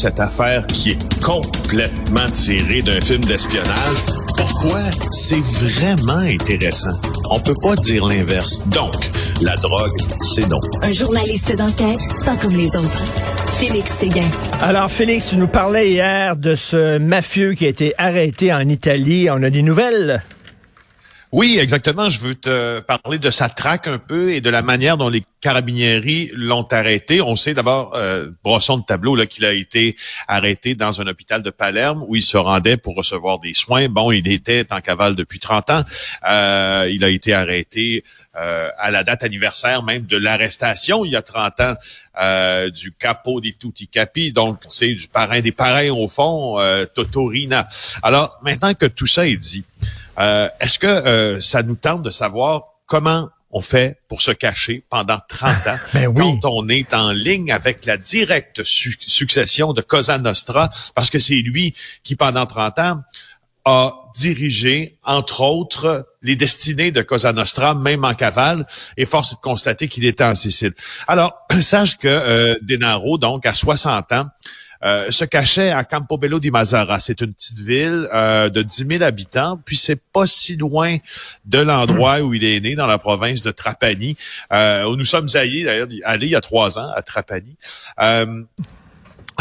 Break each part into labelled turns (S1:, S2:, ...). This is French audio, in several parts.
S1: Cette affaire qui est complètement tirée d'un film d'espionnage, pourquoi? C'est vraiment intéressant? On peut pas dire l'inverse. Donc, la drogue, c'est non.
S2: Un journaliste d'enquête, pas comme les autres. Félix Séguin.
S3: Alors, Félix, tu nous parlais hier de ce mafieux qui a été arrêté en Italie. On a des nouvelles?
S1: Oui, exactement. Je veux te parler de sa traque un peu et de la manière dont les carabinieri l'ont arrêté. On sait d'abord, euh, brosson de tableau, qu'il a été arrêté dans un hôpital de Palerme où il se rendait pour recevoir des soins. Bon, il était en cavale depuis 30 ans. Euh, il a été arrêté euh, à la date anniversaire même de l'arrestation, il y a 30 ans, euh, du capo di tutti capi, donc c'est du parrain des parrains au fond, Totorina. Alors, maintenant que tout ça est dit, euh, est-ce que euh, ça nous tente de savoir comment on fait pour se cacher pendant 30 ans
S3: Ben oui.
S1: quand on est en ligne avec la directe su- succession de Cosa Nostra, parce que c'est lui qui, pendant 30 ans, a dirigé, entre autres, les destinées de Cosa Nostra, même en cavale, et force est de constater qu'il était en Sicile. Alors, sache que euh, Denaro, donc, à 60 ans, euh, se cachait à Campobello di Mazara. C'est une petite ville euh, de 10 000 habitants, puis c'est pas si loin de l'endroit où il est né, dans la province de Trapani, euh, où nous sommes allés, d'ailleurs, allés il y a trois ans à Trapani.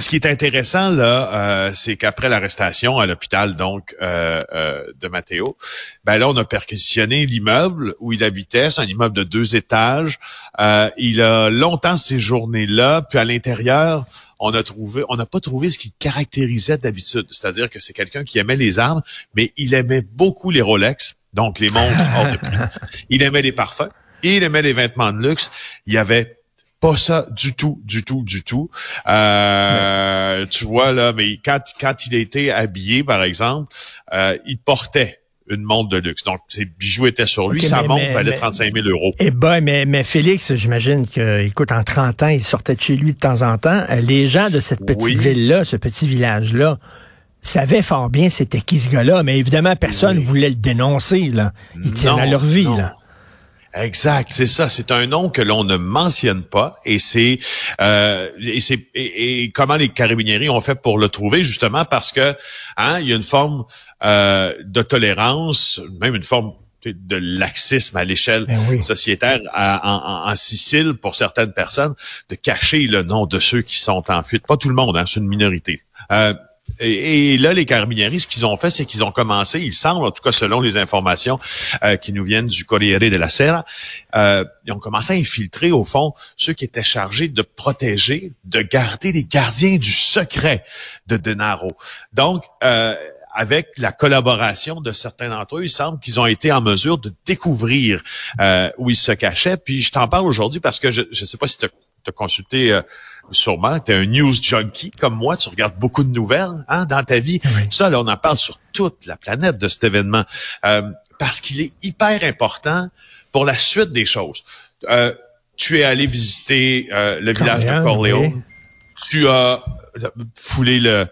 S1: Ce qui est intéressant là, euh, c'est qu'après l'arrestation à l'hôpital donc euh, euh, de Matteo, ben là on a perquisitionné l'immeuble où il habitait, c'est un immeuble de deux étages. Euh, il a longtemps séjourné là, puis à l'intérieur on a trouvé, on n'a pas trouvé ce qui caractérisait d'habitude, c'est-à-dire que c'est quelqu'un qui aimait les armes, mais il aimait beaucoup les Rolex, donc les montres hors de prix. Il aimait les parfums, il aimait les vêtements de luxe. Il y avait pas ça du tout, du tout, du tout. Euh, Tu vois là, mais quand quand il été habillé, par exemple, euh, il portait une montre de luxe. Donc ses bijoux étaient sur lui. Sa
S3: mais-
S1: montre
S3: mais-
S1: valait
S3: mais-
S1: 35 000 euros.
S3: Eh ben, mais, mais Félix, j'imagine que, écoute, en 30 ans, il sortait de chez lui de temps en temps. Euh, Les gens de cette petite
S1: Oui.
S3: ville-là, ce petit village-là, savaient fort bien c'était qui ce gars-là, mais évidemment, personne
S1: Oui.
S3: voulait le dénoncer, là. Ils tiennent à leur vie,
S1: non.
S3: là.
S1: Exact, c'est ça. C'est un nom que l'on ne mentionne pas et c'est euh, et c'est et, et comment les carabinieri ont fait pour le trouver justement parce que hein, il y a une forme euh, de tolérance, même une forme de laxisme à l'échelle
S3: Ben oui.
S1: sociétaire à- en, en- en Sicile pour certaines personnes de cacher le nom de ceux qui sont en fuite. Pas tout le monde, hein, c'est une minorité. Euh, et, et là, les carabinieri, ce qu'ils ont fait, c'est qu'ils ont commencé, il semble, en tout cas selon les informations euh, qui nous viennent du Corriere della Sera, euh, ils ont commencé à infiltrer, au fond, ceux qui étaient chargés de protéger, de garder les gardiens du secret de Denaro. Donc, euh, avec la collaboration de certains d'entre eux, il semble qu'ils ont été en mesure de découvrir euh, où ils se cachaient. Puis je t'en parle aujourd'hui parce que je ne sais pas si tu as consulté euh, sûrement, tu es un news junkie comme moi, tu regardes beaucoup de nouvelles hein, dans ta vie.
S3: Oui.
S1: Ça, là, on en parle sur toute la planète de cet événement euh, parce qu'il est hyper important pour la suite des choses. Euh, tu es allé visiter euh, le village de
S3: Corleone. oui.
S1: Tu as foulé le,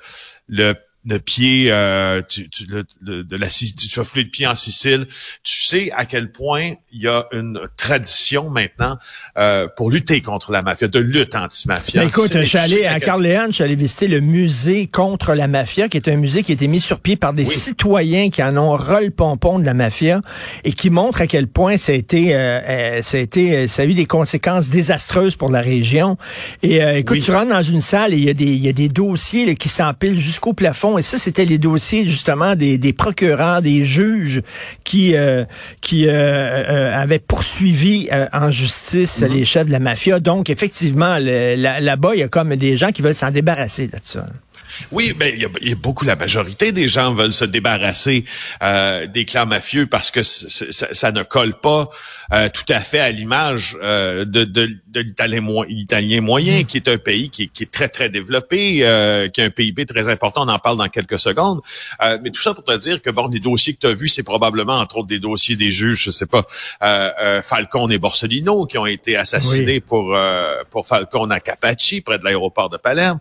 S1: le de pied, euh, tu, tu, le- le- de la, Sic- tu vas fouler de pied en Sicile. Tu sais à quel point il y a une tradition maintenant euh, pour lutter contre la mafia, de lutte anti-mafia.
S3: Ben, écoute, je suis allé
S1: tu
S3: à
S1: quel-
S3: Carléon, je suis allé visiter le musée contre la mafia, qui est un musée qui a été mis sur pied par des
S1: Oui.
S3: citoyens qui en ont ras le pompon de la mafia et qui montre à quel point ça a été, euh, euh, ça a été, euh, ça a eu des conséquences désastreuses pour la région. Et euh, écoute,
S1: Oui.
S3: tu rentres dans une salle et il y a des, il y a des dossiers là, qui s'empilent jusqu'au plafond. Et ça, c'était les dossiers justement des, des procureurs, des juges qui, euh, qui euh, euh, avaient poursuivi euh, en justice
S1: Mm-hmm.
S3: les chefs de la mafia. Donc, effectivement, là-bas, il y a comme des gens qui veulent s'en débarrasser de ça.
S1: Oui, ben il y, a, il y a beaucoup, la majorité des gens veulent se débarrasser euh, des clans mafieux parce que ça, ça ne colle pas euh, tout à fait à l'image euh, de, de, de l'italien, mo- l'italien moyen, qui est un pays qui, est- qui est très très développé, euh, qui a un PIB très important. On en parle dans quelques secondes. Euh, mais tout ça pour te dire que bon, les dossiers que tu as vus, c'est probablement entre autres des dossiers des juges, je sais pas, Falcone et Borsellino qui ont été assassinés pour euh, pour Falcone à Capaci près de l'aéroport de Palerme.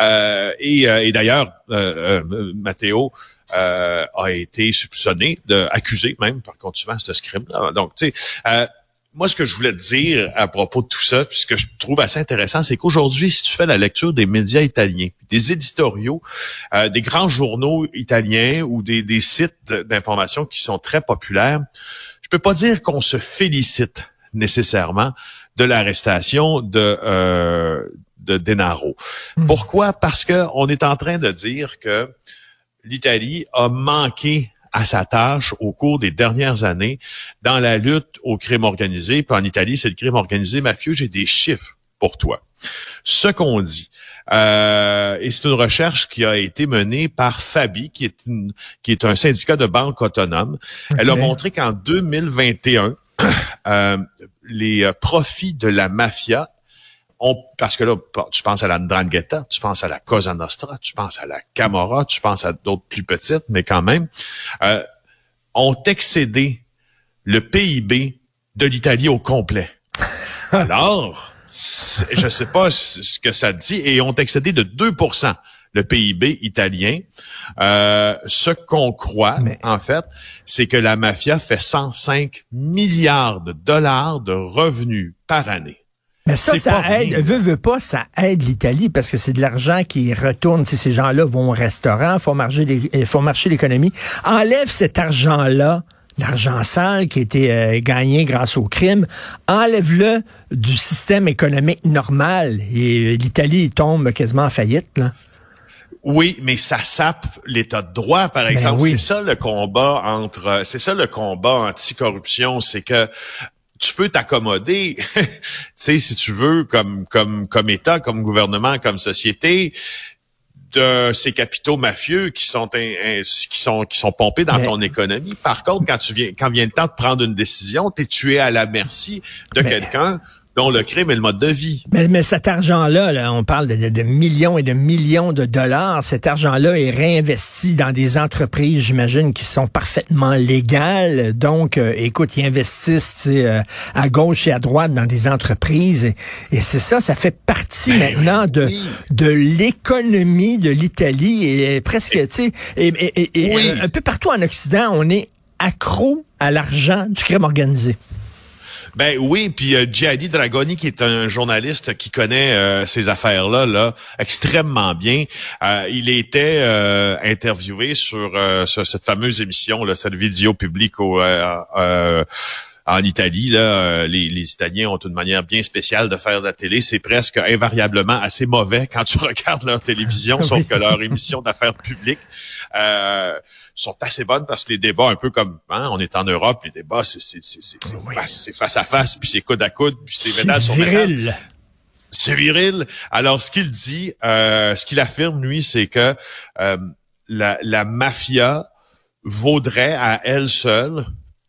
S1: Euh, euh, et d'ailleurs, euh, euh, Matteo euh, a été soupçonné, de, accusé même par continuant ce crime-là. Donc, tu sais, moi, ce que je voulais te dire à propos de tout ça, puis ce que je trouve assez intéressant, c'est qu'aujourd'hui, si tu fais la lecture des médias italiens, des éditoriaux, euh, des grands journaux italiens ou des, des sites d'information qui sont très populaires, je peux pas dire qu'on se félicite nécessairement de l'arrestation de euh, de Denaro. Pourquoi? Parce que on est en train de dire que l'Italie a manqué à sa tâche au cours des dernières années dans la lutte au crime organisé. Puis en Italie, c'est le crime organisé mafieux. J'ai des chiffres pour toi. Ce qu'on dit, euh, et c'est une recherche qui a été menée par Fabi, qui est, une, qui est un syndicat de banque autonome. Elle a montré qu'en 2021, euh, les euh, profits de la mafia parce que là, tu penses à la Ndrangheta, tu penses à la Cosa Nostra, tu penses à la Camorra, tu penses à d'autres plus petites, mais quand même, euh, ont excédé le PIB de l'Italie au complet. Alors, je sais pas ce que ça dit, et ont excédé de 2% le PIB italien. Euh, ce qu'on croit,
S3: Mais-
S1: en fait, c'est que la mafia fait 105 milliards de dollars de revenus par année.
S3: Mais ça, ça
S1: pas
S3: aide, veut, veut pas, ça aide l'Italie parce que c'est de l'argent qui retourne. Si ces gens-là vont au restaurant, font marcher, les- euh, font marcher l'économie. Enlève cet argent-là, l'argent sale qui a été euh, gagné grâce au crime, enlève-le du système économique normal. Et euh, l'Italie tombe quasiment en faillite. Là.
S1: Oui, mais ça sape l'état de droit, par exemple.
S3: Ben oui.
S1: C'est ça le combat entre, c'est ça le combat anti-corruption, c'est que tu peux t'accommoder, tu sais, si tu veux, comme comme comme État, comme gouvernement, comme société, de ces capitaux mafieux qui sont in- in- qui sont qui sont pompés dans
S3: Mais-
S1: ton économie. Par contre, quand tu viens quand vient le temps de prendre une décision, t'es tué à la merci de
S3: Mais-
S1: quelqu'un dont le crime est le mode de vie.
S3: Mais, mais cet argent-là, là, on parle de, de- de millions et de millions de dollars. Cet argent-là est réinvesti dans des entreprises, j'imagine, qui sont parfaitement légales. Donc, euh, écoute, ils investissent euh, à gauche et à droite dans des entreprises. Et, et c'est ça, ça fait partie maintenant de,
S1: oui.
S3: de l'économie de l'Italie. Et presque, tu sais, et, et- et- et,
S1: Oui.
S3: euh, un peu partout en Occident, on est accro à l'argent du crime organisé.
S1: Ben oui, puis euh, Gianni Dragoni, qui est un journaliste qui connaît euh, ces affaires-là là, extrêmement bien, euh, il était euh, interviewé sur, euh, sur cette fameuse émission, là, cette vidéo publique au, euh, euh, en Italie. Là, euh, les, les Italiens ont une manière bien spéciale de faire de la télé. C'est presque invariablement assez mauvais quand tu regardes leur télévision, sauf que leur émission d'affaires publiques euh, sont assez bonnes parce que les débats, un peu comme hein, on est en Europe, les débats, c'est c'est c'est c'est c'est
S3: Oui.
S1: face, c'est face à face, puis c'est coude à coude, puis c'est
S3: C'est
S1: médaille sur médaille.
S3: viril.
S1: C'est viril. Alors, ce qu'il dit, euh, ce qu'il affirme, lui, c'est que euh, la, la mafia vaudrait à elle seule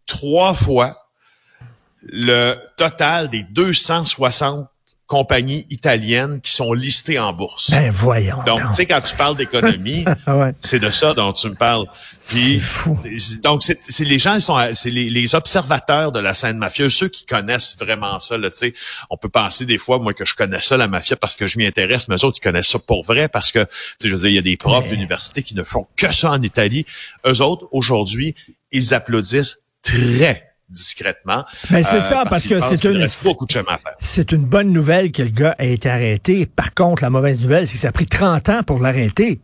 S1: trois fois le total des 260 compagnies italiennes qui sont listées en bourse.
S3: Ben voyons.
S1: Donc, tu sais, quand tu parles d'économie,
S3: ouais.
S1: c'est de ça dont tu me parles.
S3: C'est fou.
S1: Donc, c'est les gens, ils sont, c'est les, les, observateurs de la scène mafieuse, ceux qui connaissent vraiment ça. Là, on peut penser des fois, moi, que je connais ça, la mafia, parce que je m'y intéresse, mais eux autres, ils connaissent ça pour vrai, parce que, je veux dire, il y a des profs d'université qui ne font que ça en Italie. Eux autres, aujourd'hui, ils applaudissent très discrètement.
S3: Mais ben, c'est ça, parce, que c'est une, c'est une bonne nouvelle que le gars ait été arrêté. Par contre, la mauvaise nouvelle, c'est que ça a pris 30 ans pour l'arrêter.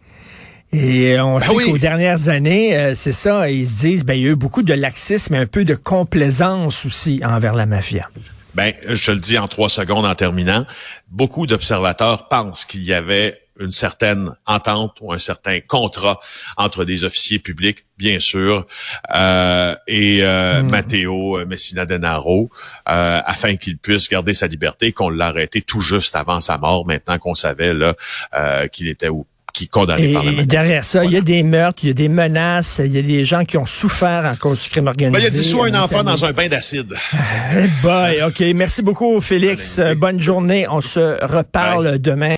S3: Et on ben sait qu'aux dernières années, euh, c'est ça, ils se disent, ben, il y a eu beaucoup de laxisme et un peu de complaisance aussi envers la mafia.
S1: Ben, je le dis en trois secondes en terminant. Beaucoup d'observateurs pensent qu'il y avait une certaine entente ou un certain contrat entre des officiers publics, bien sûr, euh, et euh, hmm. Matteo euh, Messina Denaro, euh, afin qu'il puisse garder sa liberté, qu'on l'a arrêté tout juste avant sa mort, maintenant qu'on savait là qu'il était où qui condamné
S3: et
S1: par la
S3: derrière ça, il y a des meurtres, il y a des menaces, il y a des gens qui ont souffert à cause du crime organisé. Ben,
S1: il y a dit soit un enfant dans un bain d'acide.
S3: Bye, OK. Merci beaucoup, Félix. Bonne journée. On se reparle demain.